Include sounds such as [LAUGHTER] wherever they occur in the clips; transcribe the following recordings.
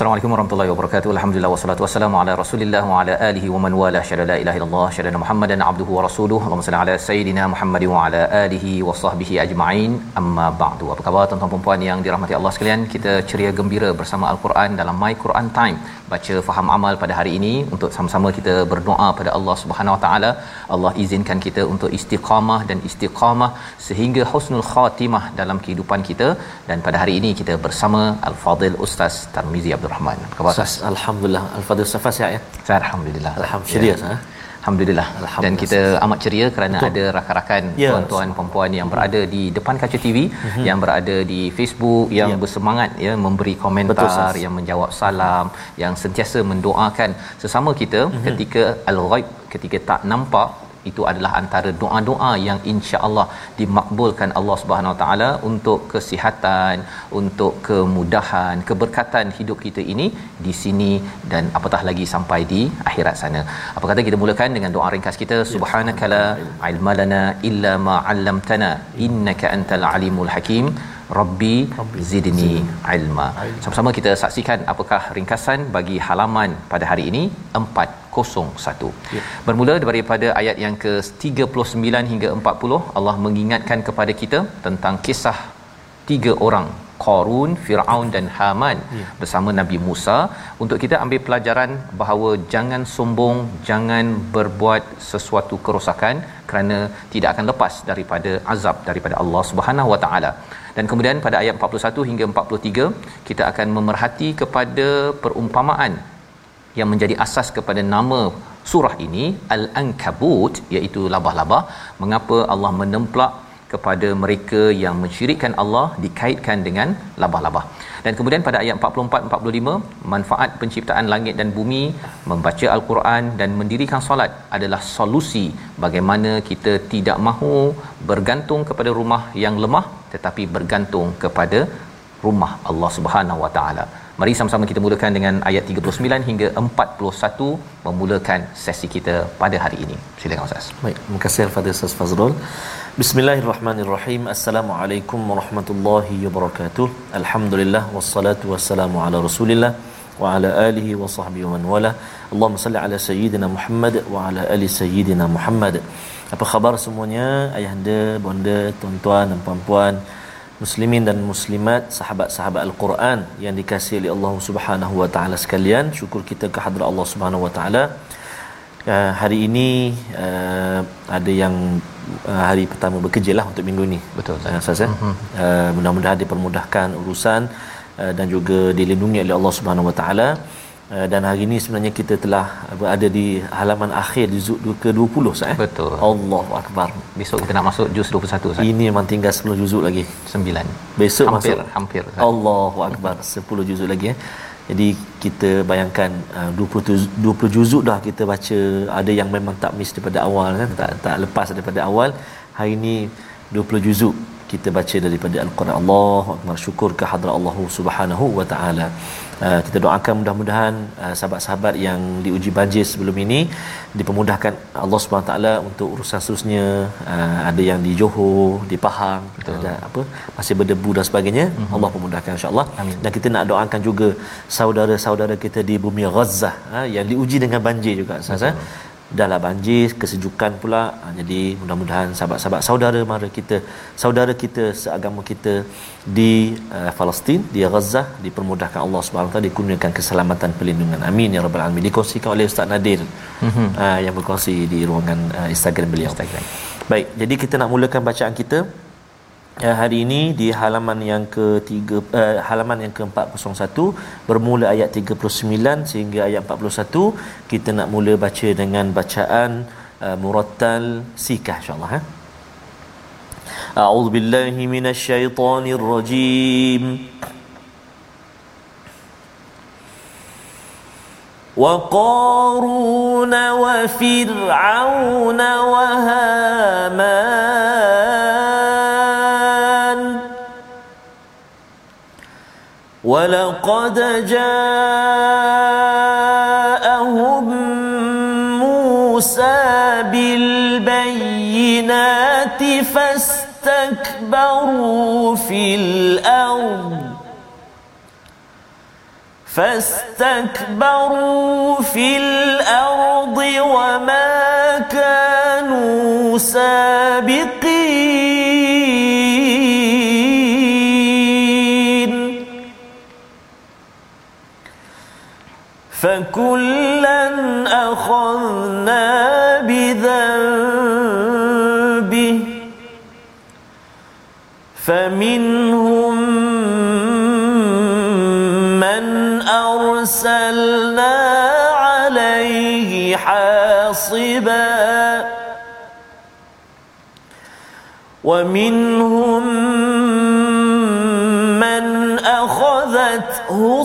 Assalamualaikum warahmatullahi wabarakatuh. Alhamdulillah wassalatu wassalamu ala Rasulillah wa ala alihi wa man wala syada la ilaha illallah syada Muhammadan abduhu wa rasuluhu. Allahumma salli ala sayidina Muhammad wa ala alihi wa sahbihi ajma'in. Amma ba'du. Apa khabar tuan-tuan dan puan yang dirahmati Allah sekalian? Kita ceria gembira bersama Al-Quran dalam My Quran Time. Baca faham amal pada hari ini untuk sama-sama kita berdoa pada Allah Subhanahu wa taala. Allah izinkan kita untuk istiqamah dan istiqamah sehingga husnul khatimah dalam kehidupan kita dan pada hari ini kita bersama Al-Fadil Ustaz Tarmizi Abdul Rahman. Khabar? Ustaz, Alhamdulillah. Al-Fadhil Safas ya? Saya alhamdulillah. Alhamdulillah. Ha? Alhamdulillah. Alhamdulillah. Dan kita amat ceria kerana Betul. ada rakan-rakan Ya. tuan-tuan puan-puan yang berada di depan kaca TV, Mhm. yang berada di Facebook, yang Ya. bersemangat ya memberi Betul, komentar, Ustaz. yang menjawab salam, yang sentiasa mendoakan sesama kita Mhm. ketika al-ghaib, ketika tak nampak itu adalah antara doa-doa yang insya-Allah dimakbulkan Allah Subhanahu Wa Taala untuk kesihatan, untuk kemudahan, keberkatan hidup kita ini di sini dan apatah lagi sampai di akhirat sana. Apa kata kita mulakan dengan doa ringkas kita? Subhanakala ilmalana illa ma 'allamtana innaka antal alimul hakim. Rabbi zidni ilma. Sama-sama kita saksikan apakah ringkasan bagi halaman pada hari ini 401. Ya. Bermula daripada ayat yang ke-39 hingga 40 Allah mengingatkan kepada kita tentang kisah tiga orang Qarun, Firaun dan Haman Ya. bersama Nabi Musa untuk kita ambil pelajaran bahawa jangan sombong, jangan berbuat sesuatu kerosakan kerana tidak akan lepas daripada azab daripada Allah Subhanahu Wa Taala. Dan kemudian pada ayat 41 hingga 43 kita akan memerhati kepada perumpamaan yang menjadi asas kepada nama surah ini Al-Ankabut iaitu labah-labah mengapa Allah menemplak kepada mereka yang mensyirikkan Allah dikaitkan dengan labah-labah. Dan kemudian pada ayat 44 45 manfaat penciptaan langit dan bumi, membaca al-Quran dan mendirikan solat adalah solusi bagaimana kita tidak mahu bergantung kepada rumah yang lemah tetapi bergantung kepada rumah Allah Subhanahu Wa Taala. Mari sama-sama kita mulakan dengan ayat 39 hingga 41 memulakan sesi kita pada hari ini. Silakan Ustaz. Baik, terima kasih Al-Fadhil Ustaz Fazrul. Bismillahirrahmanirrahim. Assalamualaikum warahmatullahi wabarakatuh. Alhamdulillah wassalatu wassalamu ala Rasulillah wa ala alihi wa sahbihi wa man wala. Allahumma salli ala sayyidina Muhammad wa ala ali sayyidina Muhammad. Apa khabar semuanya? Ayahanda, bonda, tuan-tuan dan puan-puan, muslimin dan muslimat, sahabat-sahabat Al-Quran yang dikasihi oleh Allah Subhanahu wa taala sekalian. Syukur kita kehadrat Allah Subhanahu wa taala Uh, hari ini uh, ada yang uh, hari pertama bekerja lah untuk minggu ni. Betul, Uh, Ustaz. Uh-huh. Uh, mudah-mudahan dipermudahkan urusan uh, dan juga dilindungi oleh Allah Subhanahu Wa Taala. Uh, dan hari ini sebenarnya kita telah berada di halaman akhir di juz ke-20 Ustaz. Eh? Betul. Allahu akbar. Besok kita nak masuk juz 21 Ustaz. Ini memang tinggal 10 juzuk lagi. 9. Besok hampir masuk. hampir Ustaz. Allahu akbar 10 juzuk lagi eh. Jadi kita bayangkan uh, 20 tu- 20 juzuk dah kita baca ada yang memang tak miss daripada awal kan tak tak lepas daripada awal hari ini 20 juzuk kita baca daripada al-Quran Allahu akbar syukur ke hadrat Allah Subhanahu wa taala. Uh, kita doakan mudah-mudahan uh, sahabat-sahabat yang diuji banjir sebelum ini dipermudahkan Allah Subhanahu wa taala untuk urusan seterusnya uh, ada yang di Johor, di Pahang, ada apa masih berdebu dan sebagainya. Mm-hmm. Allah permudahkan insya-Allah. Dan kita nak doakan juga saudara-saudara kita di bumi Gaza yang diuji dengan banjir juga Ustaz. Dahlah banjir kesejukan pula. Ha, jadi mudah-mudahan sahabat-sahabat saudara mara kita saudara kita seagama kita di uh, Palestin di Gaza dipermudahkan Allah Subhanahu taala dikurniakan keselamatan perlindungan. Amin ya rabbal alamin. Dikongsikan oleh Ustaz Nadir mm-hmm. uh, yang berkongsi di ruangan uh, Instagram beliau. Instagram. baik jadi kita nak mulakan bacaan kita uh, hari ini di halaman yang ke-3 uh, halaman yang ke-401 bermula ayat 39 sehingga ayat 41 kita nak mula baca dengan bacaan uh, murattal sikah insyaallah eh أعوذ بالله من الشيطان الرجيم وقارون وفرعون وهامان ولقد جاءهم موسى بالبينات فاستكبروا في الأرض فاستكبروا في الأرض وما كانوا سابقين فكلا أخذنا بذنبه فمنهم من أرسلنا عليه حاصبا ومنهم من أخذته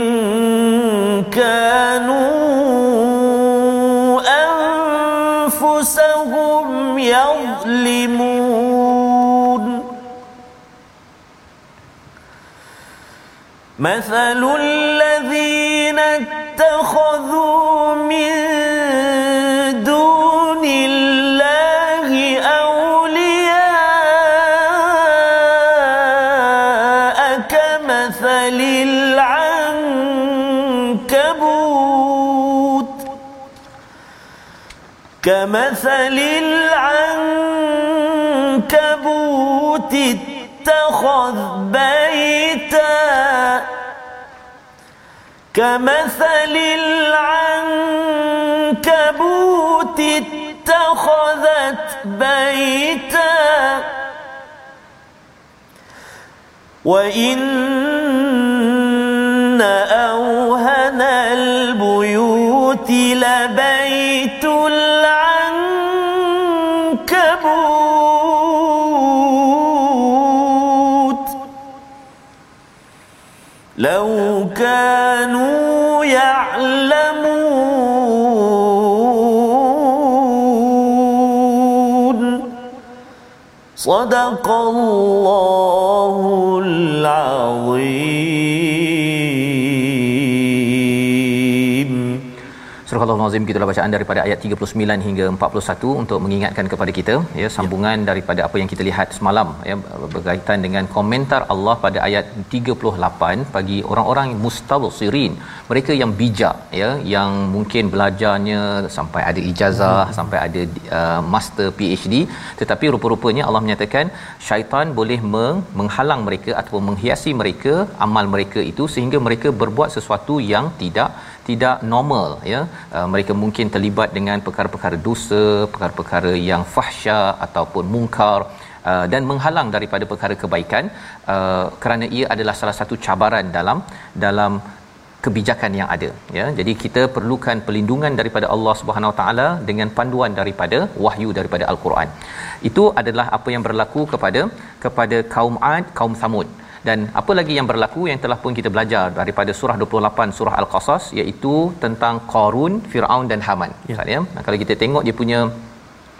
كانوا أنفسهم يظلمون. مثل الذين اتخذوا من كمثل العنكبوت اتخذ بيتا. كمثل العنكبوت اتخذت بيتا. وإن أوهن البيوت لبيت كانوا يعلمون. صدق الله العظيم. Surah Al-Nazim kita bacaan daripada ayat 39 hingga 41 untuk mengingatkan kepada kita ya sambungan ya. daripada apa yang kita lihat semalam ya berkaitan dengan komentar Allah pada ayat 38 bagi orang-orang mustawsirin mereka yang bijak ya yang mungkin belajarnya sampai ada ijazah hmm. sampai ada uh, master PhD tetapi rupa-rupanya Allah menyatakan syaitan boleh meng- menghalang mereka ataupun menghiasi mereka amal mereka itu sehingga mereka berbuat sesuatu yang tidak tidak normal ya. Uh, mereka mungkin terlibat dengan perkara-perkara dosa perkara-perkara yang fahsya ataupun mungkar uh, dan menghalang daripada perkara kebaikan. Uh, kerana ia adalah salah satu cabaran dalam dalam kebijakan yang ada ya. Jadi kita perlukan perlindungan daripada Allah Subhanahu Wa taala dengan panduan daripada wahyu daripada al-Quran. Itu adalah apa yang berlaku kepada kepada kaum Ad kaum Samud dan apa lagi yang berlaku yang telah pun kita belajar daripada surah 28 surah al-qasas iaitu tentang Qarun, Firaun dan Haman. Ya. Maksudnya kalau kita tengok dia punya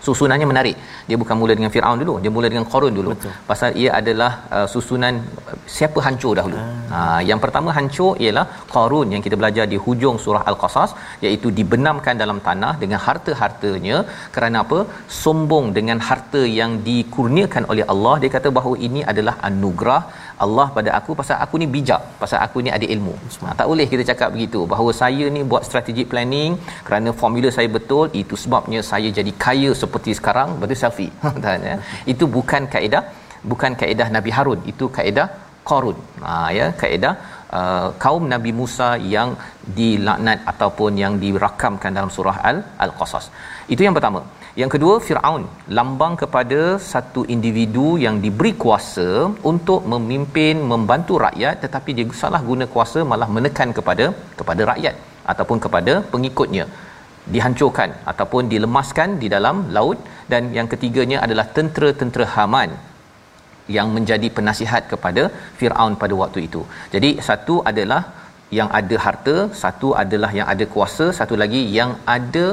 susunannya menarik dia bukan mula dengan Firaun dulu dia mula dengan Qarun dulu Betul. pasal ia adalah uh, susunan uh, siapa hancur dahulu ah. ha yang pertama hancur ialah Qarun yang kita belajar di hujung surah al-Qasas iaitu dibenamkan dalam tanah dengan harta-hartanya kerana apa sombong dengan harta yang dikurniakan oleh Allah dia kata bahawa ini adalah anugerah Allah pada aku pasal aku ni bijak pasal aku ni ada ilmu. Ha, tak boleh kita cakap begitu. Bahawa saya ni buat strategic planning kerana formula saya betul itu sebabnya saya jadi kaya seperti sekarang. Betul selfie kan [LAUGHS] ya? Itu bukan kaedah bukan kaedah Nabi Harun. Itu kaedah Qarun. Ha ya? Kaedah uh, kaum Nabi Musa yang dilaknat ataupun yang dirakamkan dalam surah Al Al-Qasas. Itu yang pertama yang kedua Firaun lambang kepada satu individu yang diberi kuasa untuk memimpin membantu rakyat tetapi dia salah guna kuasa malah menekan kepada kepada rakyat ataupun kepada pengikutnya dihancurkan ataupun dilemaskan di dalam laut dan yang ketiganya adalah tentera-tentera Haman yang menjadi penasihat kepada Firaun pada waktu itu. Jadi satu adalah yang ada harta, satu adalah yang ada kuasa, satu lagi yang ada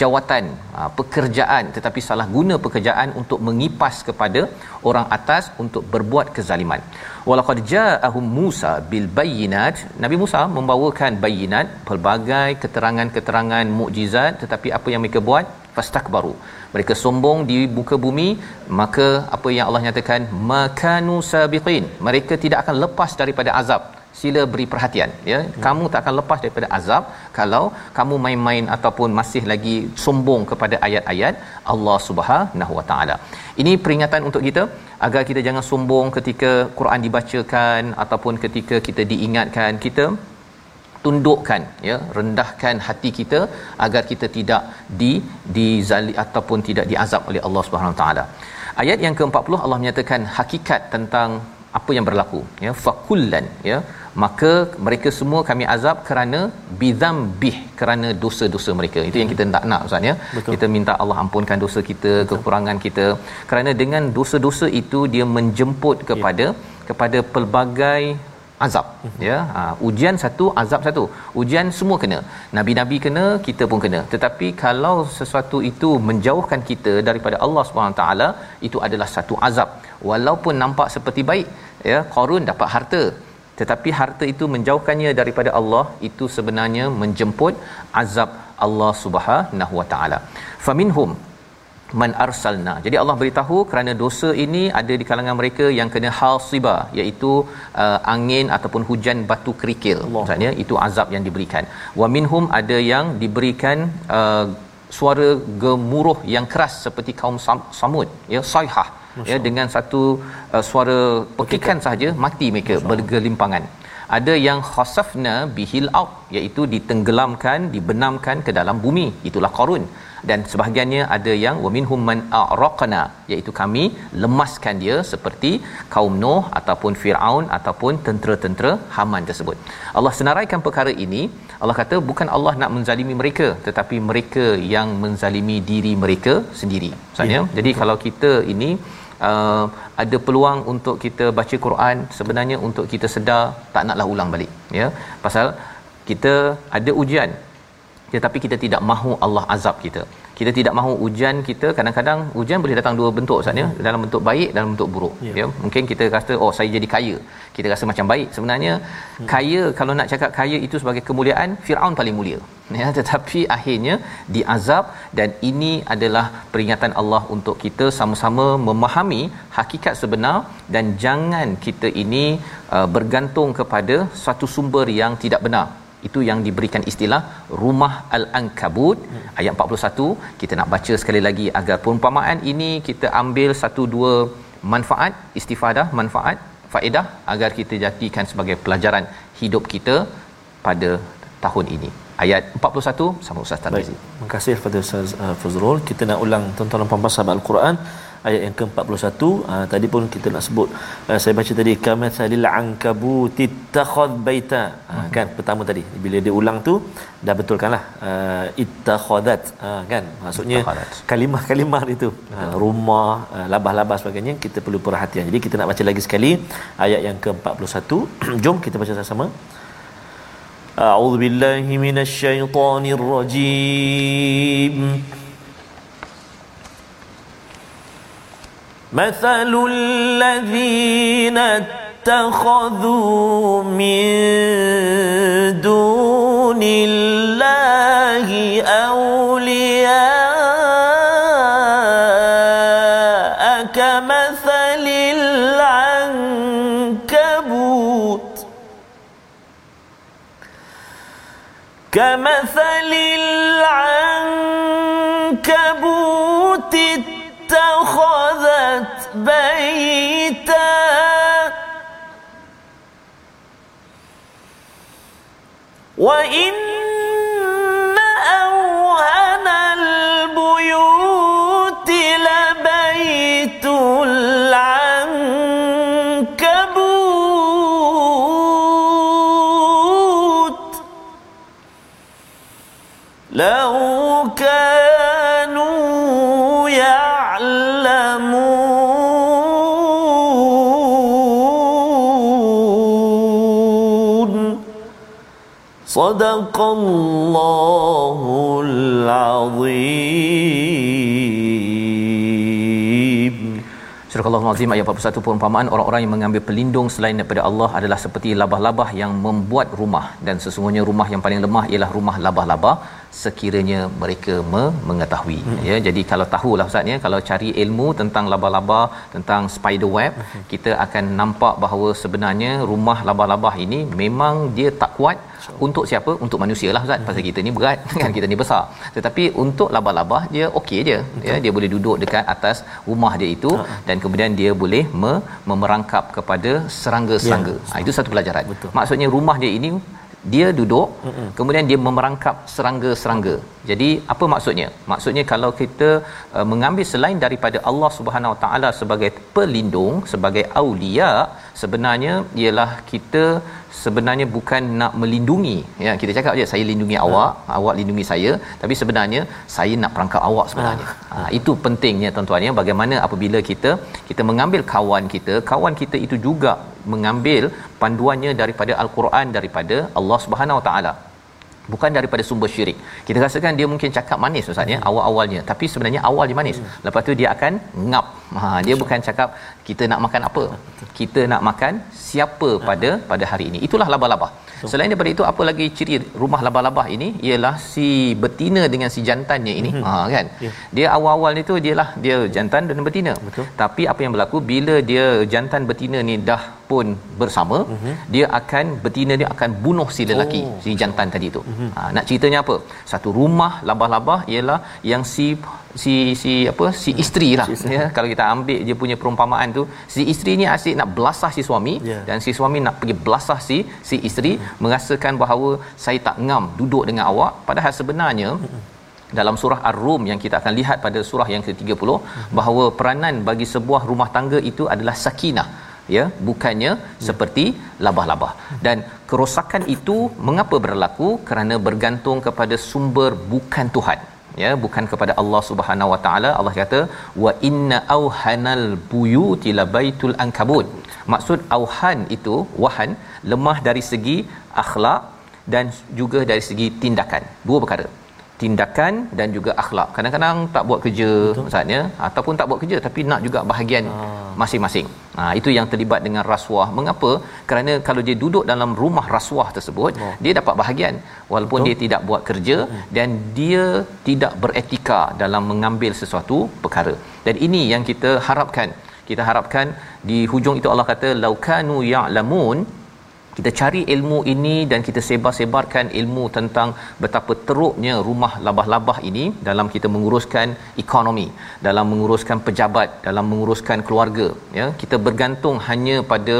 jawatan ha, pekerjaan tetapi salah guna pekerjaan untuk mengipas kepada orang atas untuk berbuat kezaliman. Walaqad ja'ahum Musa bil bayyinat. Nabi Musa membawakan bayinat pelbagai keterangan-keterangan mukjizat tetapi apa yang mereka buat? Fastakbaru. Mereka sombong di muka bumi maka apa yang Allah nyatakan makanu sabiqin. Mereka tidak akan lepas daripada azab sila beri perhatian ya. Hmm. kamu tak akan lepas daripada azab. Kalau kamu main-main ataupun masih lagi sombong kepada ayat-ayat Allah Subhanahu Wa Taala. Ini peringatan untuk kita agar kita jangan sombong ketika Quran dibacakan ataupun ketika kita diingatkan. Kita tundukkan ya rendahkan hati kita agar kita tidak di dizali ataupun tidak diazab oleh Allah Subhanahu taala. Ayat yang ke-40 Allah menyatakan hakikat tentang apa yang berlaku ya. Fakullan ya maka mereka semua kami azab kerana bidzambih kerana dosa-dosa mereka. Itu yang kita tak nak ustaz ya. Kita minta Allah ampunkan dosa kita Betul. kekurangan kita. Kerana dengan dosa-dosa itu dia menjemput kepada ya. kepada pelbagai azab mhm. ya. Ha, ujian satu azab satu. Ujian semua kena. Nabi-nabi kena kita pun kena. Tetapi kalau sesuatu itu menjauhkan kita daripada Allah Subhanahu taala itu adalah satu azab. Walaupun nampak seperti baik ya Qarun dapat harta tetapi harta itu menjauhkannya daripada Allah itu sebenarnya menjemput azab Allah Subhanahu wa taala faminhum man arsalna. Jadi Allah beritahu kerana dosa ini ada di kalangan mereka yang kena hasiba iaitu uh, angin ataupun hujan batu kerikil. Maksudnya itu azab yang diberikan. Wa minhum ada yang diberikan uh, suara gemuruh yang keras seperti kaum Sam- Samud ya saihah ya dengan satu uh, suara pekikan sahaja mati mereka bergelimpangan. Ada yang khasafna bihil out iaitu ditenggelamkan dibenamkan ke dalam bumi. Itulah qarun. Dan sebahagiannya ada yang wa minhum man a'raqna iaitu kami lemaskan dia seperti kaum Nuh ataupun Firaun ataupun tentera-tentera Haman tersebut. Allah senaraikan perkara ini, Allah kata bukan Allah nak menzalimi mereka tetapi mereka yang menzalimi diri mereka sendiri. Maksudnya, ya. jadi kalau kita ini uh, ada peluang untuk kita baca Quran sebenarnya untuk kita sedar tak naklah ulang balik ya. Pasal kita ada ujian tetapi kita tidak mahu Allah azab kita kita tidak mahu ujian kita kadang-kadang ujian boleh datang dua bentuk Ustaz ya. Dalam bentuk baik dalam bentuk buruk ya. ya. Mungkin kita rasa oh saya jadi kaya. Kita rasa macam baik. Sebenarnya hmm. kaya kalau nak cakap kaya itu sebagai kemuliaan Firaun paling mulia [LAUGHS] ya. Tetapi akhirnya diazab dan ini adalah peringatan Allah untuk kita sama-sama memahami hakikat sebenar dan jangan kita ini uh, bergantung kepada satu sumber yang tidak benar itu yang diberikan istilah rumah al-ankabut ayat 41 kita nak baca sekali lagi agar perumpamaan ini kita ambil satu dua manfaat istifadah manfaat faedah agar kita jadikan sebagai pelajaran hidup kita pada tahun ini ayat 41 sama Ustaz Tarmizi. Terima kasih kepada Ustaz uh, Fazrul. Kita nak ulang tuan-tuan dan puan-puan sahabat Al-Quran ayat yang ke-41 uh, tadi pun kita nak sebut uh, saya baca tadi kamathalil ankabuti takhad baita uh, hmm. kan pertama tadi bila dia ulang tu dah betulkanlah uh, ittakhadat uh, kan maksudnya kalimah-kalimah itu uh, rumah uh, labah-labah sebagainya kita perlu perhatian jadi kita nak baca lagi sekali ayat yang ke-41 [CLEARS THROAT] jom kita baca sama-sama أعوذ بالله من الشيطان الرجيم مثل الذين اتخذوا من دون الله أولياء وإن أوهن البيوت لبيت العنكبوت لو كانوا صدق الله العظيم Surah Al-Azim ayat 41 perumpamaan orang-orang yang mengambil pelindung selain daripada Allah adalah seperti labah-labah yang membuat rumah dan sesungguhnya rumah yang paling lemah ialah rumah labah-labah sekiranya mereka me- mengetahui hmm. ya jadi kalau tahulah ustaz ya kalau cari ilmu tentang laba-laba tentang spider web hmm. kita akan nampak bahawa sebenarnya rumah laba-labah ini memang dia tak kuat so. untuk siapa untuk manusia lah ustaz hmm. pasal kita ni berat [LAUGHS] kan kita ni besar tetapi untuk laba-labah dia okey je Betul. ya dia boleh duduk dekat atas rumah dia itu hmm. dan kemudian dia boleh me- memerangkap kepada serangga-serangga ya. ha, itu satu pelajaran Betul. maksudnya rumah dia ini dia duduk Mm-mm. kemudian dia memerangkap serangga-serangga. Jadi apa maksudnya? Maksudnya kalau kita uh, mengambil selain daripada Allah Subhanahu Wa Taala sebagai pelindung, sebagai aulia, sebenarnya ialah kita sebenarnya bukan nak melindungi ya kita cakap je saya lindungi hmm. awak awak lindungi saya tapi sebenarnya saya nak perangkap awak sebenarnya hmm. ha, itu pentingnya tuan-tuan ya bagaimana apabila kita kita mengambil kawan kita kawan kita itu juga mengambil panduannya daripada al-Quran daripada Allah Subhanahu Wa Taala bukan daripada sumber syirik. Kita rasakan dia mungkin cakap manis ustaz ya hmm. awal-awalnya tapi sebenarnya awal dia manis. Hmm. Lepas tu dia akan ngap. Ha dia bukan cakap kita nak makan apa. Kita nak makan siapa pada pada hari ini. Itulah labah-labah. Selain daripada itu apa lagi ciri rumah labah-labah ini ialah si betina dengan si jantannya ini. Hmm. Ha kan. Yeah. Dia awal-awal ni tu dialah dia jantan dan betina. Betul. Tapi apa yang berlaku bila dia jantan betina ni dah pun bersama uh-huh. dia akan betina dia akan bunuh si lelaki oh. si jantan tadi tu uh-huh. ha, nak ceritanya apa satu rumah labah-labah ialah yang si si si apa si isteri lah si isteri. ya kalau kita ambil dia punya perumpamaan tu si isteri ni asyik nak belasah si suami yeah. dan si suami nak pergi belasah si si isteri uh-huh. merasakan bahawa saya tak ngam duduk dengan awak padahal sebenarnya uh-huh dalam surah Ar-Rum yang kita akan lihat pada surah yang ke-30 bahawa peranan bagi sebuah rumah tangga itu adalah sakinah ya bukannya hmm. seperti labah-labah dan kerosakan itu mengapa berlaku kerana bergantung kepada sumber bukan Tuhan ya bukan kepada Allah Subhanahu Wa Taala. Allah kata wa inna auhanal buyuti labaitul ankabut. Maksud auhan itu wahan lemah dari segi akhlak dan juga dari segi tindakan. Dua perkara tindakan dan juga akhlak. Kadang-kadang tak buat kerja maksudnya ataupun tak buat kerja tapi nak juga bahagian ha. masing-masing. Ha itu yang terlibat dengan rasuah. Mengapa? Kerana kalau dia duduk dalam rumah rasuah tersebut, oh. dia dapat bahagian walaupun Betul. dia tidak buat kerja hmm. dan dia tidak beretika dalam mengambil sesuatu perkara. Dan ini yang kita harapkan. Kita harapkan di hujung itu Allah kata laukanu ya'lamun ya kita cari ilmu ini dan kita sebar-sebarkan ilmu tentang betapa teruknya rumah labah-labah ini dalam kita menguruskan ekonomi dalam menguruskan pejabat dalam menguruskan keluarga ya. Kita bergantung hanya pada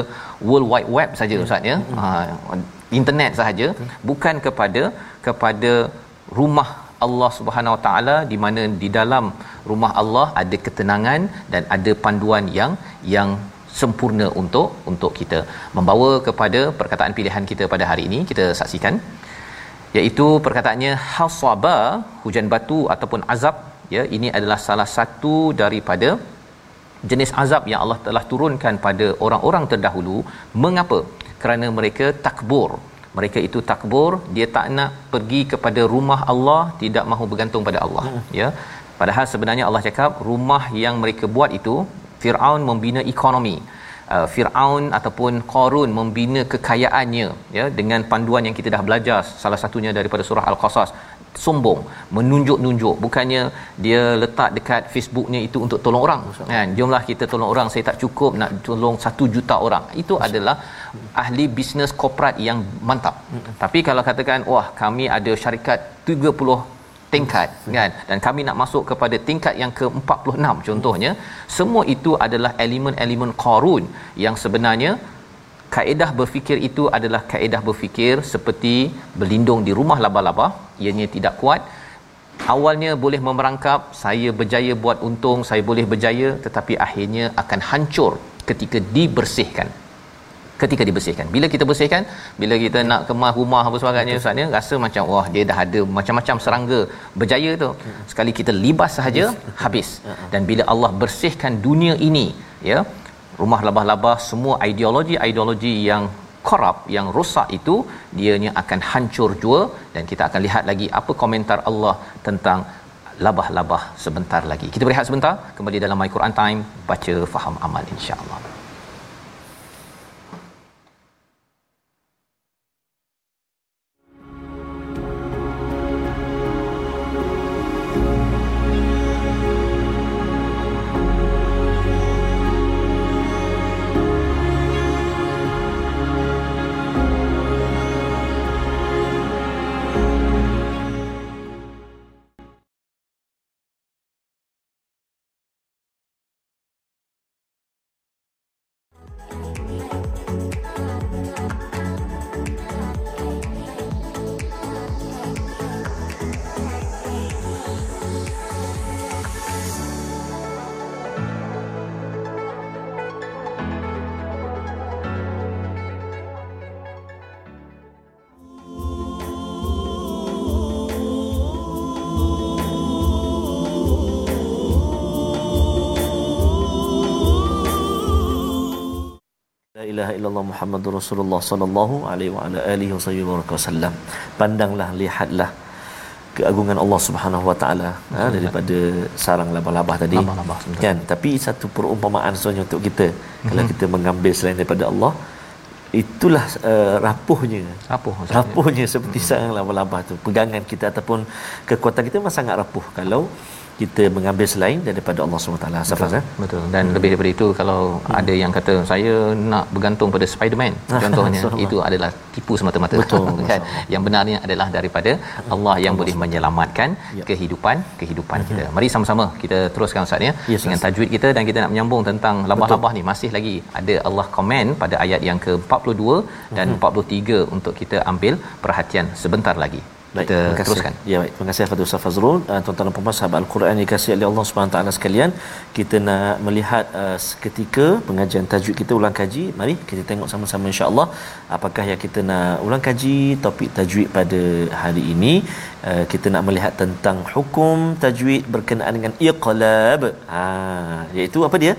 world wide web saja ustaz ya. Ha, internet sahaja bukan kepada kepada rumah Allah Subhanahu Wa Taala di mana di dalam rumah Allah ada ketenangan dan ada panduan yang yang sempurna untuk untuk kita membawa kepada perkataan pilihan kita pada hari ini kita saksikan. Iaitu perkataannya hasaba hujan batu ataupun azab. Ya ini adalah salah satu daripada jenis azab yang Allah telah turunkan pada orang-orang terdahulu. Mengapa? Kerana mereka takbur. Mereka itu takbur dia tak nak pergi kepada rumah Allah tidak mahu bergantung pada Allah. Hmm. ya padahal sebenarnya Allah cakap rumah yang mereka buat itu Firaun membina ekonomi. Uh, Firaun ataupun Qarun membina kekayaannya ya dengan panduan yang kita dah belajar salah satunya daripada surah al-Qasas. Sombong menunjuk-nunjuk. Bukannya dia letak dekat Facebooknya itu untuk tolong orang. Kan jomlah kita tolong orang saya tak cukup nak tolong satu juta orang. Itu adalah ahli bisnes korporat yang mantap. Tapi kalau katakan wah kami ada syarikat 30 tingkat kan? Dan kami nak masuk kepada tingkat yang ke-46 contohnya. Semua itu adalah elemen-elemen qarun yang sebenarnya kaedah berfikir itu adalah kaedah berfikir seperti berlindung di rumah laba-laba. Ianya tidak kuat. Awalnya boleh memerangkap saya berjaya buat untung saya boleh berjaya tetapi akhirnya akan hancur ketika dibersihkan ketika dibersihkan. Bila kita bersihkan bila kita nak kemas rumah apa sebagainya ustaz ni rasa macam wah dia dah ada macam-macam serangga berjaya tu. Sekali kita libas sahaja [LAUGHS] habis. [LAUGHS] Dan bila Allah bersihkan dunia ini ya rumah labah-labah semua ideologi-ideologi yang korup yang rosak itu dianya akan hancur jua. Dan kita akan lihat lagi apa komentar Allah tentang labah-labah sebentar lagi. Kita berehat sebentar, kembali dalam My Quran Time, baca faham amal insya-Allah. Ilaha illallah Muhammadur Rasulullah sallallahu alaihi wa ala alihi wasallam. Pandanglah, lihatlah keagungan Allah Subhanahu wa taala ha, daripada sarang labah-labah tadi Labah-labah, sebentar. kan tapi satu perumpamaan sebenarnya untuk kita mm-hmm. kalau kita mengambil selain daripada Allah itulah uh, rapuhnya Rapuh, maksudnya. rapuhnya seperti hmm. sarang labah-labah tu pegangan kita ataupun kekuatan kita memang sangat rapuh kalau kita mengambil selain daripada Allah SWT betul, eh? betul. Dan hmm. lebih daripada itu kalau hmm. ada yang kata saya nak bergantung pada Spiderman contohnya [LAUGHS] itu adalah tipu semata-mata Betul, [LAUGHS] kan. Yang benarnya adalah daripada Allah yang Allah boleh menyelamatkan Ya. kehidupan kehidupan kita. Mari sama-sama kita teruskan Ustaz ya Yes, dengan tajwid kita dan kita nak menyambung tentang labah-labah ni masih lagi ada Allah komen pada ayat yang ke-42 dan 43 untuk kita ambil perhatian sebentar lagi. Baik, kita terima kasih. teruskan. Ya baik, terima kasih kepada Ustaz Fazrul. Uh, tuan-tuan dan puan sahabat Al-Quran yang dikasihi oleh Allah Subhanahu taala sekalian, kita nak melihat uh, seketika pengajian tajwid kita ulang kaji. Mari kita tengok sama-sama insya-Allah apakah yang kita nak ulang kaji topik tajwid pada hari ini. Uh, kita nak melihat tentang hukum tajwid berkenaan dengan iqlab. Ha, iaitu apa dia?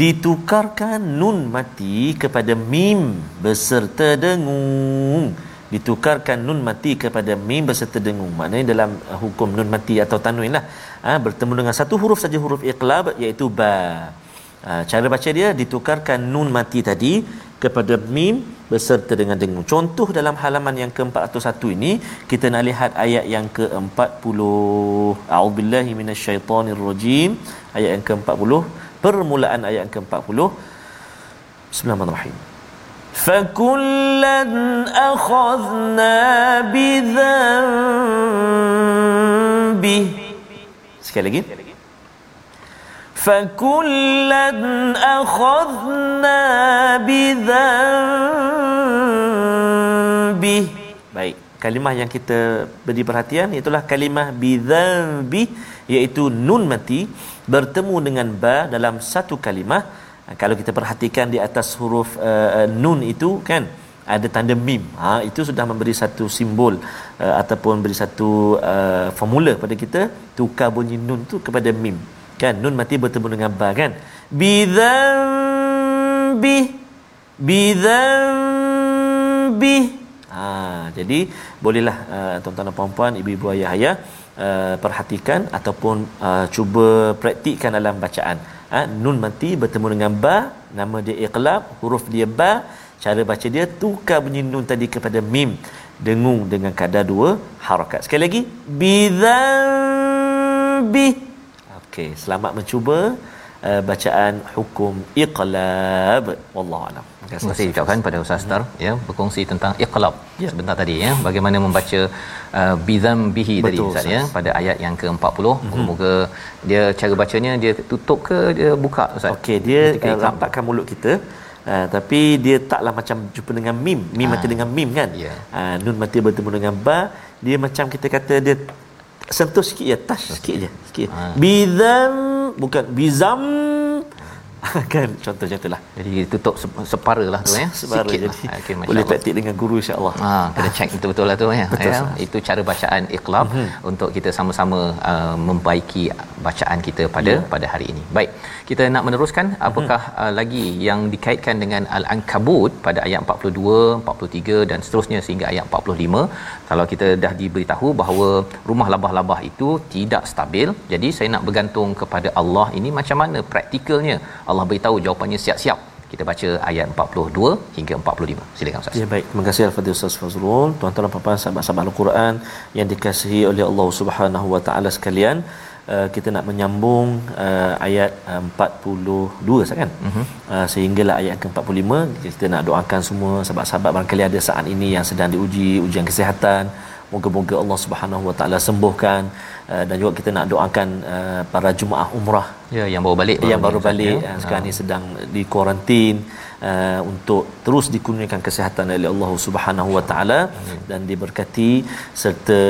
Ditukarkan nun mati kepada mim beserta dengung ditukarkan nun mati kepada mim beserta dengung. Maknanya dalam uh, hukum nun mati atau tanwin lah ha, bertemu dengan satu huruf saja huruf iqlab iaitu ba. Ha, cara baca dia ditukarkan nun mati tadi kepada mim beserta dengan dengung. Contoh dalam halaman yang ke-401 ini kita nak lihat ayat yang ke-40 a'udzubillahi minasyaitonirrajim. Ayat yang ke-40 permulaan ayat yang ke-40 Bismillahirrahmanirrahim فكلا أخذنا بذنبه sekali lagi فكلا أخذنا بذنبه baik kalimah yang kita beri perhatian itulah kalimah bidzambi iaitu nun mati bertemu dengan ba dalam satu kalimah kalau kita perhatikan di atas huruf uh, nun itu kan ada tanda mim. Ha itu sudah memberi satu simbol uh, ataupun beri satu uh, formula pada kita tukar bunyi nun tu kepada mim. Kan nun mati bertemu dengan ba kan? Bidzambi bidzambi ha jadi bolehlah uh, tuan-tuan dan puan-puan ibu-ibu ayah-ayah uh, perhatikan ataupun uh, cuba praktikkan dalam bacaan ha, nun mati bertemu dengan ba. Nama dia iqlab huruf dia ba. Cara baca dia tukar bunyi nun tadi kepada mim. Dengung dengan kadar dua harakat. Sekali lagi bidzambi okey selamat mencuba uh, bacaan hukum iqlab. Wallahu alam Terima kasih ucapkan pada Ustaz Star hmm. ya berkongsi tentang iqlab ya. sebentar tadi ya bagaimana membaca uh, bizam bihi tadi Ustaz ya pada ayat yang ke-40 hmm. moga dia cara bacanya dia tutup ke dia buka Ustaz okey dia uh, rapatkan mulut kita Uh, tapi dia taklah macam jumpa dengan mim mim ha. mati dengan mim kan yeah. uh, nun mati bertemu dengan ba dia macam kita kata dia sentuh sikit ya touch sikit je sikit ha. bizam bukan bizam [LAUGHS] kan contoh itulah jadi tutup separa lah tu ya [LAUGHS] separa Sikit jadi lah. okay, boleh praktik dengan guru insyaallah ha kena check [LAUGHS] betul-betul lah tu ya, betul, ya. itu cara bacaan iqlab mm-hmm. untuk kita sama-sama uh, membaiki bacaan kita pada yeah. pada hari ini baik kita nak meneruskan mhm. apakah mm-hmm. uh, lagi yang dikaitkan dengan al-ankabut pada ayat 42 43 dan seterusnya sehingga ayat 45 kalau kita dah diberitahu bahawa rumah labah-labah itu tidak stabil jadi saya nak bergantung kepada Allah ini macam mana praktikalnya Allah beritahu jawapannya siap-siap. Kita baca ayat 42 hingga 45 silakan ustaz. Ya baik. Terima kasih al-fadhil ustaz Fazrul. Tuan-tuan dan puan-puan sahabat-sahabat al-Quran yang dikasihi oleh Allah Subhanahu wa taala sekalian Uh, kita nak menyambung uh, ayat uh, 42 kan? Uh-huh. uh, sehinggalah ayat ke-45 kita nak doakan semua sahabat-sahabat barangkali ada saat ini yang sedang diuji ujian kesihatan. Moga-moga Allah Subhanahu Wa Taala sembuhkan uh, dan juga kita nak doakan uh, para jemaah umrah ya yang baru balik yang baru balik ya. sekarang ha. ni sedang di kuarantin uh, untuk terus dikurniakan kesihatan oleh Allah Subhanahu Wa Taala dan diberkati serta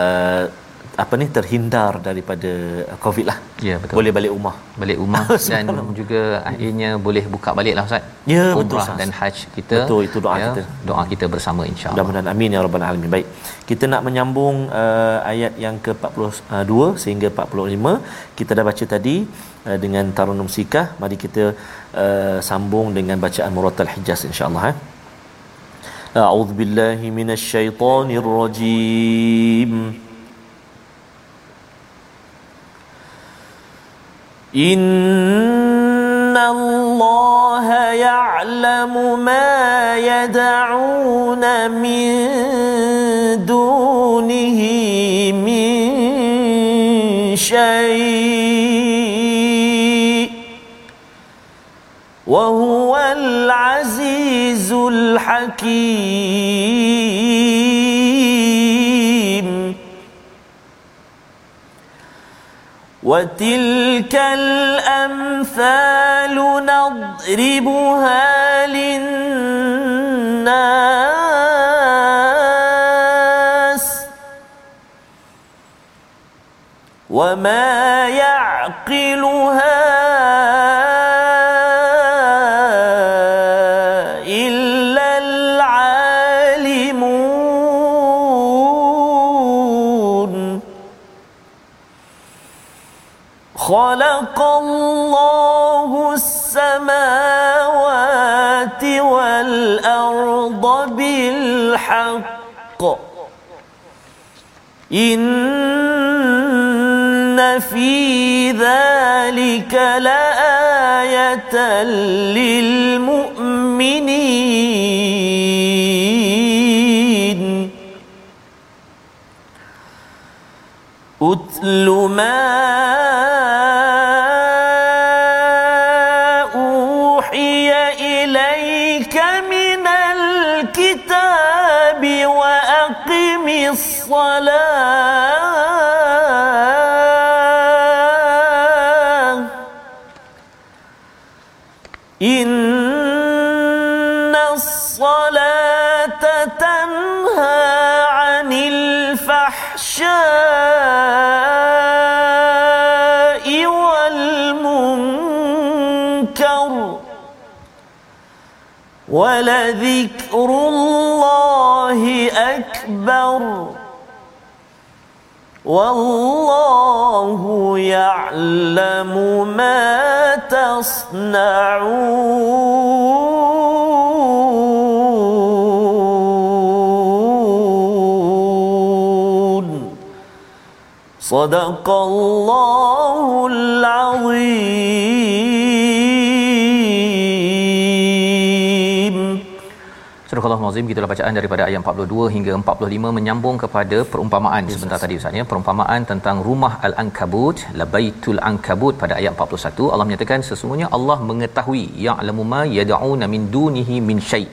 uh, apa ni terhindar daripada covid lah ya betul boleh balik rumah balik rumah [LAUGHS] dan juga akhirnya boleh buka balik lah ustaz ya Umrah betul dan haji kita betul itu doa ya, kita doa kita bersama insyaallah mudah-mudahan amin ya rabbal alamin baik kita nak menyambung uh, ayat yang ke-42 sehingga 45 kita dah baca tadi uh, dengan tarunum sikah mari kita uh, sambung dengan bacaan muratal hijaz insyaallah eh أعوذ بالله من الشيطان الرجيم إن الله يعلم ما يدعون من دونه من شيء وهو العزيز الحكيم وتلك الأمثال نضربها للناس وما يعقلها خلق الله السماوات والأرض بالحق. إن في ذلك لآية للمؤمنين. أتل ما الصلاة إن الصلاة تنهى عن الفحشاء والمنكر. ولذكر الله أكبر. والله يعلم ما تصنعون صدق الله العظيم Surah Al-Azim kita bacaan daripada ayat 42 hingga 45 menyambung kepada perumpamaan. Yes, sebentar yes. tadi Ustaz ya. Perumpamaan tentang rumah Al-Ankabut Labaitul Ankabut pada ayat 41 Allah menyatakan sesungguhnya Allah mengetahui ya'lamu ma yad'una min dunihi min syai'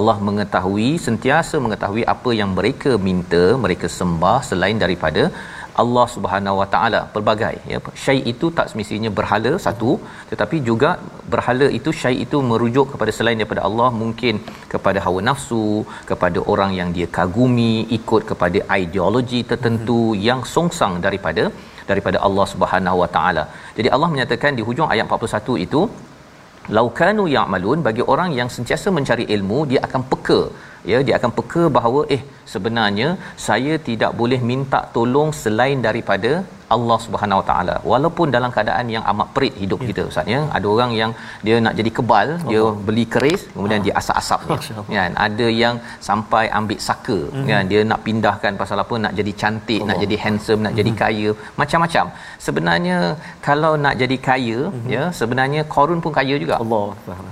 Allah mengetahui sentiasa mengetahui apa yang mereka minta mereka sembah selain daripada Allah Subhanahu Wa Taala pelbagai ya. Syai itu tak semestinya berhala satu tetapi juga berhala itu syai itu merujuk kepada selain daripada Allah mungkin kepada hawa nafsu kepada orang yang dia kagumi ikut kepada ideologi tertentu hmm. yang songsang daripada daripada Allah Subhanahu Wa Taala. Jadi Allah menyatakan di hujung ayat 41 itu laukanu ya'malun bagi orang yang sentiasa mencari ilmu dia akan peka ya. Dia akan peka bahawa eh sebenarnya saya tidak boleh minta tolong selain daripada Allah Subhanahu Wa Taala walaupun dalam keadaan yang amat perit hidup ya. kita ustaz ya ada orang yang dia nak jadi kebal Allah. dia beli keris kemudian ha. dia asap-asap kan ada yang sampai ambil saka hmm. kan dia nak pindahkan pasal apa nak jadi cantik Allah. nak jadi handsome nak hmm. jadi kaya macam-macam sebenarnya kalau nak jadi kaya hmm. ya sebenarnya Qarun pun kaya juga Allah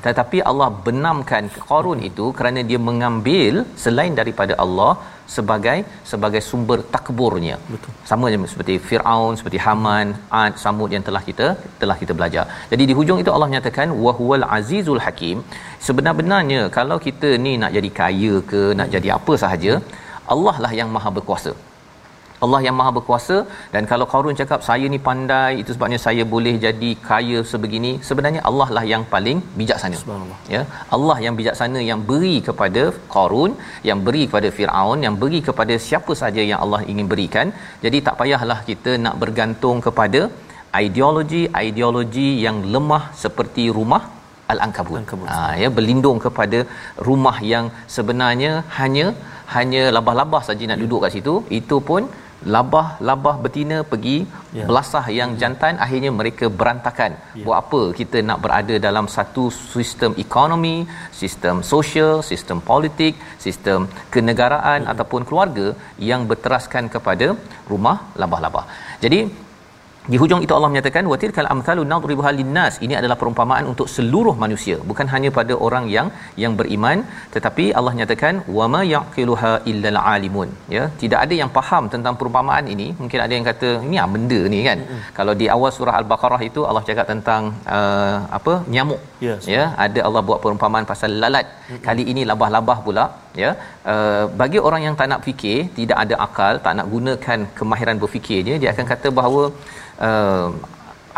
tetapi Allah benamkan Qarun hmm. itu kerana dia mengambil selain daripada Allah sebagai sebagai sumber takburnya. Betul. Sama seperti Firaun, seperti Haman, Ad, Samud yang telah kita telah kita belajar. Jadi di hujung itu Allah nyatakan wa huwal azizul hakim. Sebenar-benarnya kalau kita ni nak jadi kaya ke, nak jadi apa sahaja, Allah lah yang maha berkuasa. Allah yang Maha Berkuasa. Dan kalau Qarun cakap saya ni pandai itu sebabnya saya boleh jadi kaya sebegini. Sebenarnya Allah lah yang paling bijaksana. Ya Allah yang bijaksana yang beri kepada Qarun yang beri kepada Firaun yang beri kepada siapa saja yang Allah ingin berikan. Jadi tak payahlah kita nak bergantung kepada ideologi-ideologi yang lemah seperti rumah al-ankabut. Ha ya berlindung kepada rumah yang sebenarnya hanya hanya labah-labah saja nak duduk kat situ. Itu pun labah-labah betina pergi ya. belasah yang jantan akhirnya mereka berantakan ya. buat apa kita nak berada dalam satu sistem ekonomi sistem sosial sistem politik sistem kenegaraan ya. ataupun keluarga yang berteraskan kepada rumah labah-labah jadi di hujung itu Allah menyatakan watilkal amthalu nadribuha linnas. Ini adalah perumpamaan untuk seluruh manusia bukan hanya pada orang yang yang beriman tetapi Allah nyatakan wama yaqiluha illal alimun ya tidak ada yang faham tentang perumpamaan ini. Mungkin ada yang kata ini apa benda ni kan? Mm-hmm. kalau di awal surah al-baqarah itu Allah cakap tentang uh, apa nyamuk. Yes. ya ada Allah buat perumpamaan pasal lalat. Mm-hmm. kali ini labah-labah pula ya. Uh, bagi orang yang tak nak fikir tidak ada akal tak nak gunakan kemahiran berfikirnya dia akan kata bahawa uh,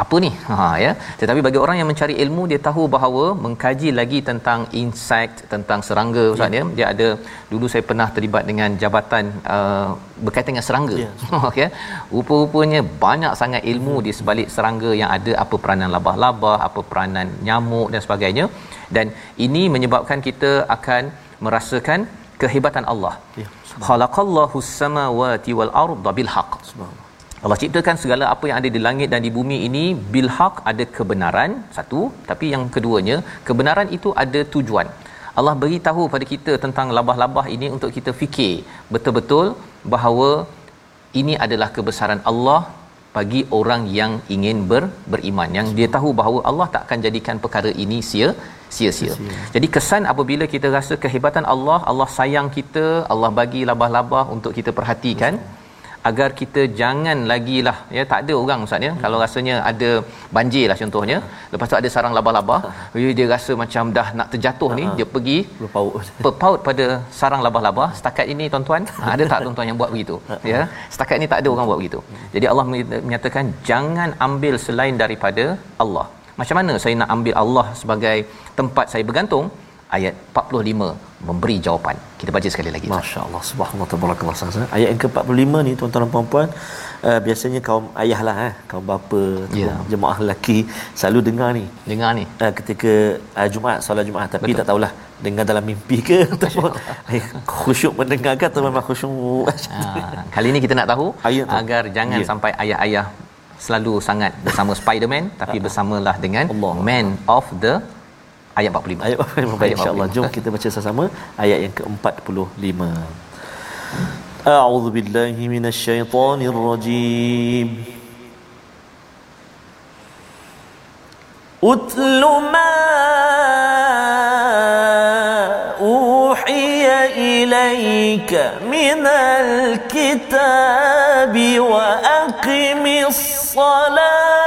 apa ni? Ha ya. Tetapi bagi orang yang mencari ilmu dia tahu bahawa mengkaji lagi tentang insect tentang serangga ustaz ya. dia ada dulu saya pernah terlibat dengan jabatan uh, berkaitan dengan serangga. [LAUGHS] Yeah. okey rupa-rupanya banyak sangat ilmu di sebalik serangga yang ada apa peranan labah-labah apa peranan nyamuk dan sebagainya. Dan ini menyebabkan kita akan merasakan kehebatan Allah. Ya khalaqallahu samawati wal arda bil haqq subhanallah Allah ciptakan segala apa yang ada di langit dan di bumi ini bil haq ada kebenaran satu tapi yang keduanya kebenaran itu ada tujuan Allah beri tahu pada kita tentang labah-labah ini untuk kita fikir betul-betul bahawa ini adalah kebesaran Allah bagi orang yang ingin ber, beriman yang dia tahu bahawa Allah tak akan jadikan perkara ini sia sia-sia. Jadi kesan apabila kita rasa kehebatan Allah, Allah sayang kita, Allah bagi labah-labah untuk kita perhatikan. Betul agar kita jangan lagi lah. Ya tak ada orang ustaz ya. Hmm. kalau rasanya ada banjir lah contohnya. Lepas tu ada sarang labah-labah. Dia rasa macam dah nak terjatuh ni dia pergi berpaut [LAUGHS] berpaut pada sarang labah-labah. Setakat ini tuan-tuan ada tak tuan-tuan yang buat begitu? Ya setakat ini tak ada orang buat begitu. Jadi Allah menyatakan jangan ambil selain daripada Allah. Macam mana saya nak ambil Allah sebagai tempat saya bergantung ayat 45 memberi jawapan. Kita baca sekali lagi. Masya-Allah. Subhanallah tabarakallah sahasa. Ayat yang ke-45 ni tuan-tuan dan puan-puan, uh, biasanya kaum ayahlah eh, kaum bapa, yeah. jemaah lelaki selalu dengar ni. Dengar ni. Uh, ketika uh, Jumaat, solat Jumaat tapi Betul. tak tahulah dengar dalam mimpi ke [LAUGHS] ataupun khusyuk mendengar ke atau memang khusyuk. ha, kali ni kita nak tahu ayat agar jangan yeah. sampai ayah-ayah selalu sangat bersama Spider-Man tapi bersamalah dengan Allah. Man of the ayat 45 ayat 45 insyaallah jom kita baca sama-sama ayat yang ke-45 أعوذ بالله من الشيطان الرجيم أتل ما أوحي إليك من الكتاب وأقم الصلاة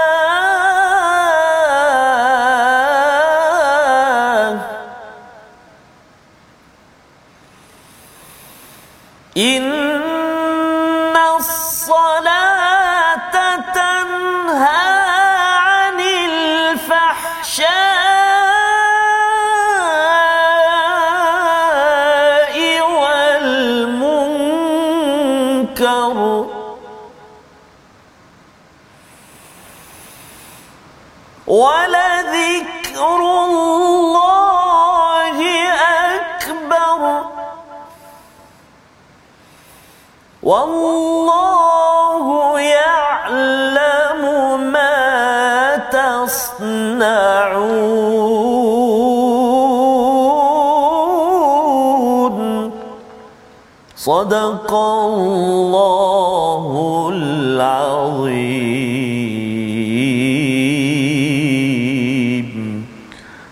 والله يعلم ما تصنعون صدق الله العظيم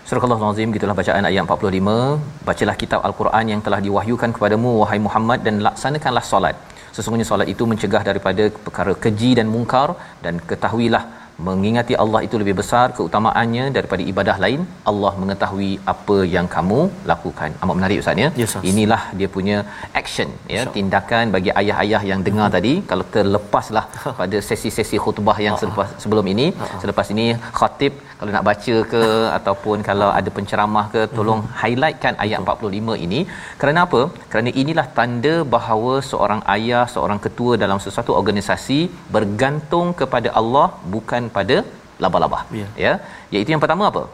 Surah Al-Azim gitulah bacaan ayat 45 bacalah kitab al-Quran yang telah diwahyukan kepadamu wahai Muhammad dan laksanakanlah solat sesungguhnya solat itu mencegah daripada perkara keji dan mungkar dan ketahuilah mengingati Allah itu lebih besar keutamaannya daripada ibadah lain. Allah mengetahui apa yang kamu lakukan. Amat menarik ustaz ya? Yes, inilah dia punya action ya tindakan bagi ayah-ayah yang dengar tadi. Kalau terlepaslah [LAUGHS] pada sesi-sesi khutbah yang selepas sebelum ini. Selepas ini khatib kalau nak baca ke [LAUGHS] ataupun kalau ada penceramah ke tolong highlightkan ayat 45 ini. Kerana apa? Kerana inilah tanda bahawa seorang ayah seorang ketua dalam sesuatu organisasi bergantung kepada Allah bukan pada laba-laba Ya. ya. Iaitu yang pertama apa?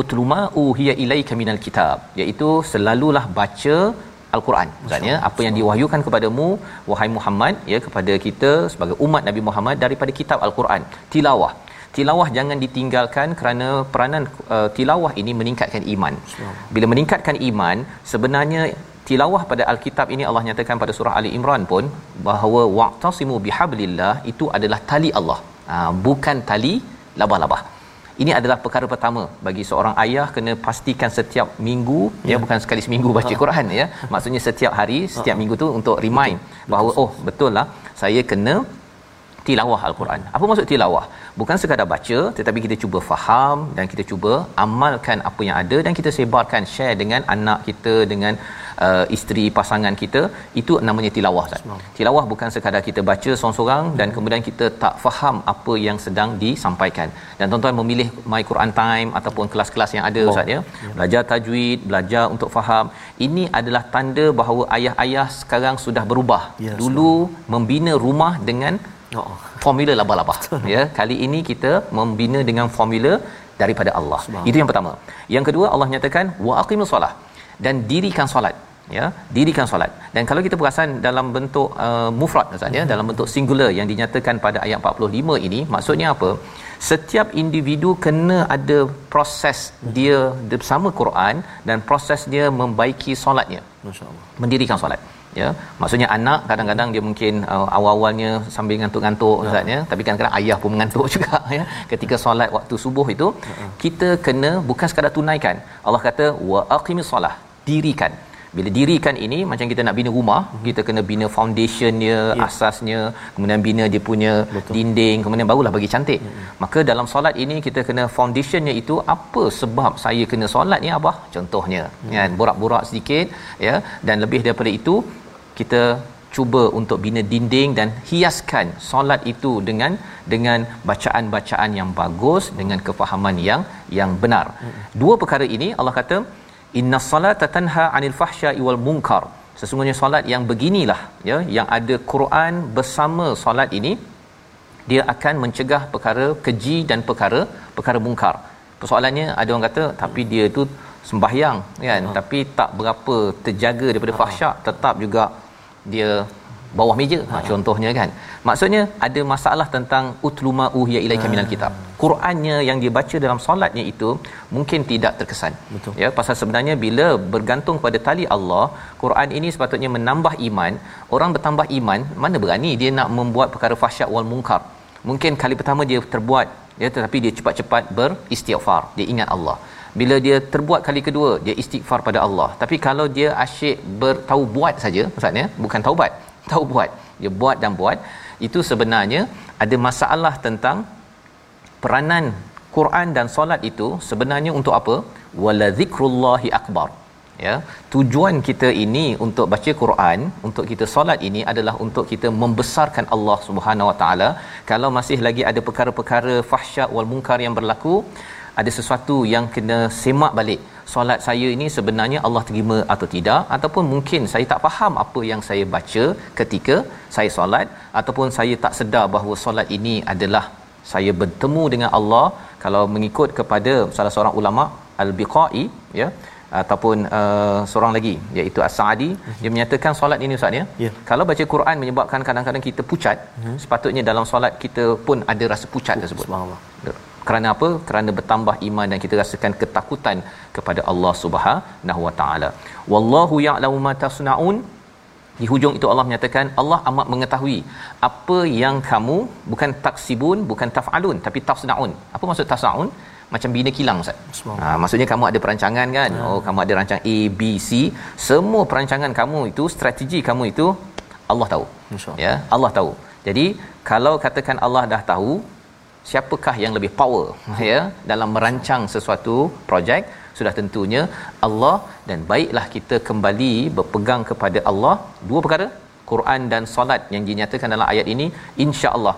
Utluma uhiya ilaika minal kitab. Iaitu selalulah baca al-Quran. Maksudnya apa yang diwahyukan kepadamu wahai Muhammad ya kepada kita sebagai umat Nabi Muhammad daripada kitab al-Quran. Tilawah. Tilawah jangan ditinggalkan kerana peranan uh, tilawah ini meningkatkan iman. Bila meningkatkan iman sebenarnya tilawah pada al-kitab ini Allah nyatakan pada surah Ali Imran pun bahawa waqtasimu bihablillah itu adalah tali Allah ha, bukan tali labah-labah. Ini adalah perkara pertama bagi seorang ayah kena pastikan setiap minggu ya, ya. bukan sekali seminggu baca Quran ya. Maksudnya setiap hari setiap minggu tu untuk remind bahawa oh betul lah saya kena tilawah al-Quran. Apa maksud tilawah? Bukan sekadar baca tetapi kita cuba faham dan kita cuba amalkan apa yang ada dan kita sebarkan share dengan anak kita dengan uh, isteri pasangan kita itu namanya tilawah Ustaz. Tilawah bukan sekadar kita baca seorang-seorang dan kemudian kita tak faham apa yang sedang disampaikan. Dan tuan-tuan memilih My Quran Time ataupun kelas-kelas yang ada Ustaz ya. Belajar tajwid, belajar untuk faham. Ini adalah tanda bahawa ayah-ayah sekarang sudah berubah. Ya, Dulu membina rumah dengan Oh. formula laba-laba ya kali ini kita membina dengan formula daripada Allah itu yang pertama yang kedua Allah nyatakan wa aqimus solah dan dirikan solat ya dirikan solat. Dan kalau kita perasan dalam bentuk uh, mufrad ustaz ya dalam bentuk singular yang dinyatakan pada ayat 45 ini maksudnya apa? Setiap individu kena ada proses dia bersama Quran dan proses dia membaiki solatnya. Masya-Allah. mendirikan solat ya maksudnya anak kadang-kadang dia mungkin uh, awal-awalnya sambil ngantuk-ngantuk Ya. ustaz ya tapi kadang-kadang ayah pun mengantuk [LAUGHS] juga ya ketika solat waktu subuh itu Ya. kita kena bukan sekadar tunaikan Allah kata wa aqimis solah dirikan bila dirikan ini macam kita nak bina rumah kita kena bina foundationnya Mhm. Ya. asasnya kemudian bina dia punya Betul. dinding kemudian barulah bagi cantik maka dalam solat ini kita kena foundationnya itu apa sebab saya kena solat ni abah contohnya kan borak-borak sedikit ya dan lebih daripada itu kita cuba untuk bina dinding dan hiaskan solat itu dengan dengan bacaan-bacaan yang bagus dengan kefahaman yang yang benar. Dua perkara ini Allah kata inna salata tanha 'anil fahsya'i wal munkar. Sesungguhnya solat yang beginilah ya yang ada Quran bersama solat ini dia akan mencegah perkara keji dan perkara perkara mungkar. Persoalannya ada orang kata tapi dia tu sembahyang kan tapi tak berapa terjaga daripada fahsyak tetap juga dia bawah meja. Ha, contohnya kan. Maksudnya ada masalah tentang utluma uhiya ilaika minal kitab. Qurannya yang dia baca dalam solatnya itu mungkin tidak terkesan. Betul. ya pasal sebenarnya bila bergantung pada tali Allah Quran ini sepatutnya menambah iman. Orang bertambah iman mana berani dia nak membuat perkara fahsyat wal munkar? Mungkin kali pertama dia terbuat ya tetapi dia cepat-cepat beristighfar. Dia ingat Allah bila dia terbuat kali kedua dia istighfar pada Allah. Tapi kalau dia asyik bertahu buat saja maksudnya bukan taubat [LAUGHS] tahu buat dia buat dan buat. Itu sebenarnya ada masalah tentang peranan Quran dan solat itu sebenarnya untuk apa? Wala zikrullahi akbar. Ya tujuan kita ini untuk baca Quran untuk kita solat ini adalah untuk kita membesarkan Allah Subhanahu Wa Taala. Kalau masih lagi ada perkara-perkara fahsyat wal munkar yang berlaku ada sesuatu yang kena semak balik. Solat saya ini sebenarnya Allah terima atau tidak ataupun mungkin saya tak faham apa yang saya baca ketika saya solat ataupun saya tak sedar bahawa solat ini adalah saya bertemu dengan Allah. Kalau mengikut kepada salah seorang ulama al-biqai ya ataupun uh, seorang lagi iaitu As-Sa'di dia menyatakan solat ini ustaz ya. Yeah. kalau baca Quran menyebabkan kadang-kadang kita pucat uh-huh. sepatutnya dalam solat kita pun ada rasa pucat tersebut. Subhanallah kerana apa kerana bertambah iman dan kita rasakan ketakutan kepada Allah Subhanahu wa taala wallahu ya'lamu ma tasnaun di hujung itu Allah menyatakan Allah amat mengetahui apa yang kamu bukan taksibun bukan tafalun tapi tasnaun apa maksud tasnaun macam bina kilang ustaz. Ha, maksudnya kamu ada perancangan kan? Ya. Oh, kamu ada rancang A, B, C. Semua perancangan kamu itu, strategi kamu itu Allah tahu. Ya, Allah tahu. Jadi, kalau katakan Allah dah tahu, siapakah yang lebih power [LAUGHS] ya dalam merancang sesuatu projek? Sudah tentunya Allah dan baiklah kita kembali berpegang kepada Allah. Dua perkara Quran dan solat yang dinyatakan dalam ayat ini insya-Allah.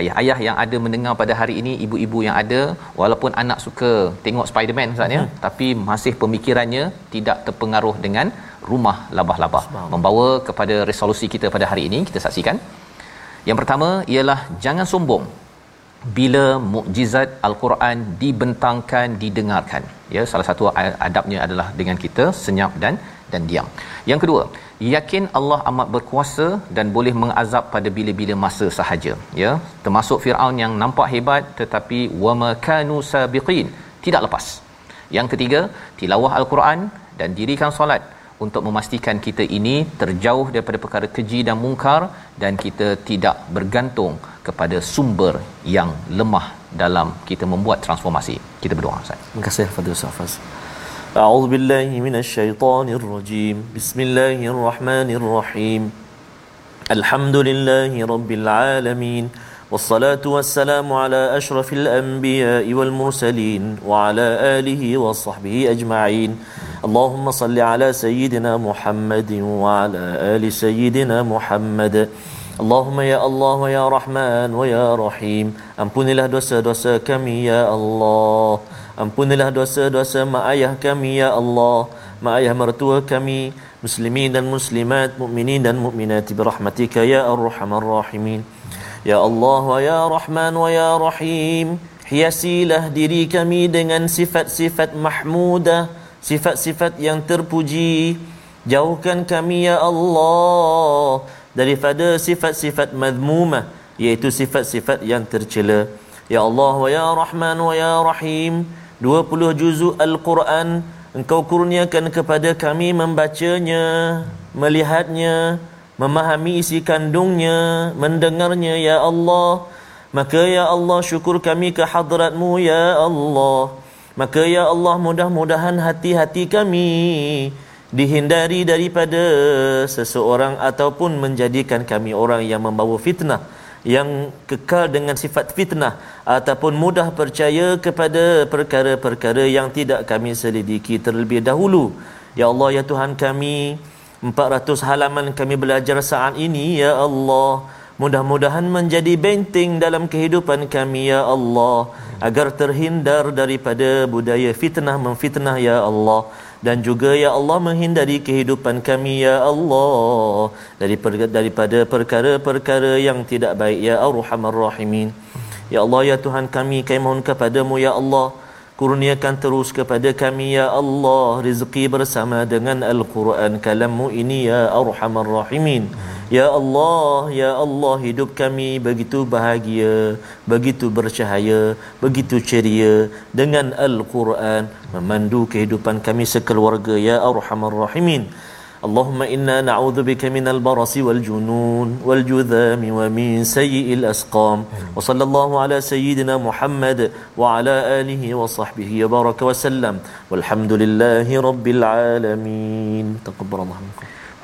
Ayah-ayah yang ada mendengar pada hari ini ibu-ibu yang ada walaupun anak suka tengok Spiderman ustaz ya hmm. tapi masih pemikirannya tidak terpengaruh dengan rumah labah-labah. Membawa kepada resolusi kita pada hari ini kita saksikan. Yang pertama ialah jangan sombong bila mukjizat al-Quran dibentangkan didengarkan. Ya salah satu adabnya adalah dengan kita senyap dan dan diam. Yang kedua yakin Allah amat berkuasa dan boleh mengazab pada bila-bila masa sahaja. Ya termasuk Firaun yang nampak hebat tetapi wama kanu sabiqin tidak lepas. Yang ketiga tilawah al-Quran dan dirikan solat untuk memastikan kita ini terjauh daripada perkara keji dan mungkar dan kita tidak bergantung kepada sumber yang lemah dalam kita membuat transformasi. Kita berdoa Ustaz. Terima kasih Fadil Safas. أعوذ بالله من الشيطان الرجيم بسم الله الرحمن الرحيم الحمد لله رب العالمين والصلاة والسلام على أشرف الأنبياء والمرسلين وعلى آله وصحبه أجمعين. اللهم صل على سيدنا محمد وعلى آل سيدنا محمد. اللهم يا الله يا رحمن ويا رحيم. أمبن له دوسا دوسا كم يا الله. أمبن له دوسا دوسا ما أيها كم يا الله. ما أيها مرتوى كم مسلمين المسلمات مؤمنين المؤمنات برحمتك يا أرحم الراحمين. Ya Allah wa ya Rahman wa ya Rahim hiasilah diri kami dengan sifat-sifat mahmudah sifat-sifat yang terpuji. Jauhkan kami ya Allah daripada sifat-sifat madmumah iaitu sifat-sifat yang tercela. Ya Allah wa ya Rahman wa ya Rahim 20 juzuk al-Quran engkau kurniakan kepada kami membacanya melihatnya memahami isi kandungnya mendengarnya ya Allah maka ya Allah syukur kami ke hadratmu ya Allah. Maka ya Allah mudah-mudahan hati-hati kami dihindari daripada seseorang ataupun menjadikan kami orang yang membawa fitnah yang kekal dengan sifat fitnah ataupun mudah percaya kepada perkara-perkara yang tidak kami selidiki terlebih dahulu. Ya Allah ya Tuhan kami 400 halaman kami belajar saat ini ya Allah. Mudah-mudahan menjadi benteng dalam kehidupan kami ya Allah. Agar terhindar daripada budaya fitnah memfitnah ya Allah. Dan juga ya Allah menghindari kehidupan kami ya Allah. Daripada daripada perkara-perkara yang tidak baik ya Arhamar Rahimin. Ya Allah ya Tuhan kami kami mohon kepadamu ya Allah kurniakan terus kepada kami ya Allah rezeki bersama dengan al-Quran. Kalammu ini ya Arhamar Rahimin. Ya Allah, Ya Allah hidup kami begitu bahagia, begitu bercahaya, begitu ceria dengan Al-Quran. Memandu kehidupan kami sekeluarga Ya Arhamar Rahimin. Allahumma inna na'udhu bika minal barasi wal junun wal judhami wa min sayyil asqam. Wa sallallahu ala sayyidina Muhammad wa ala alihi wa sahbihi ya baraka wa sallam. Walhamdulillahi rabbil alamin. Taqabbar Allah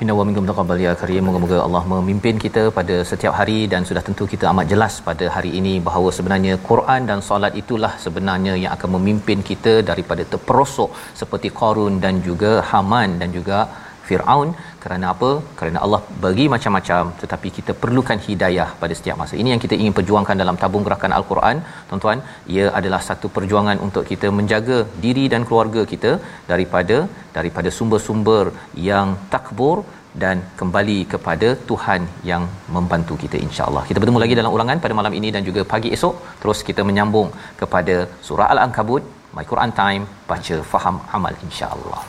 Inna wa minkum taqabbal ya karim. Moga-moga Allah memimpin kita pada setiap hari dan sudah tentu kita amat jelas pada hari ini bahawa sebenarnya Quran dan solat itulah sebenarnya yang akan memimpin kita daripada terperosok seperti Qarun dan juga Haman dan juga Firaun kerana apa? Kerana Allah bagi macam-macam tetapi kita perlukan hidayah pada setiap masa. Ini yang kita ingin perjuangkan dalam tabung gerakan Al-Quran. Tuan-tuan, ia adalah satu perjuangan untuk kita menjaga diri dan keluarga kita daripada daripada sumber-sumber yang takbur dan kembali kepada Tuhan yang membantu kita insya-Allah. Kita bertemu lagi dalam ulangan pada malam ini dan juga pagi esok terus kita menyambung kepada surah Al-Ankabut My Quran Time baca faham amal insya-Allah.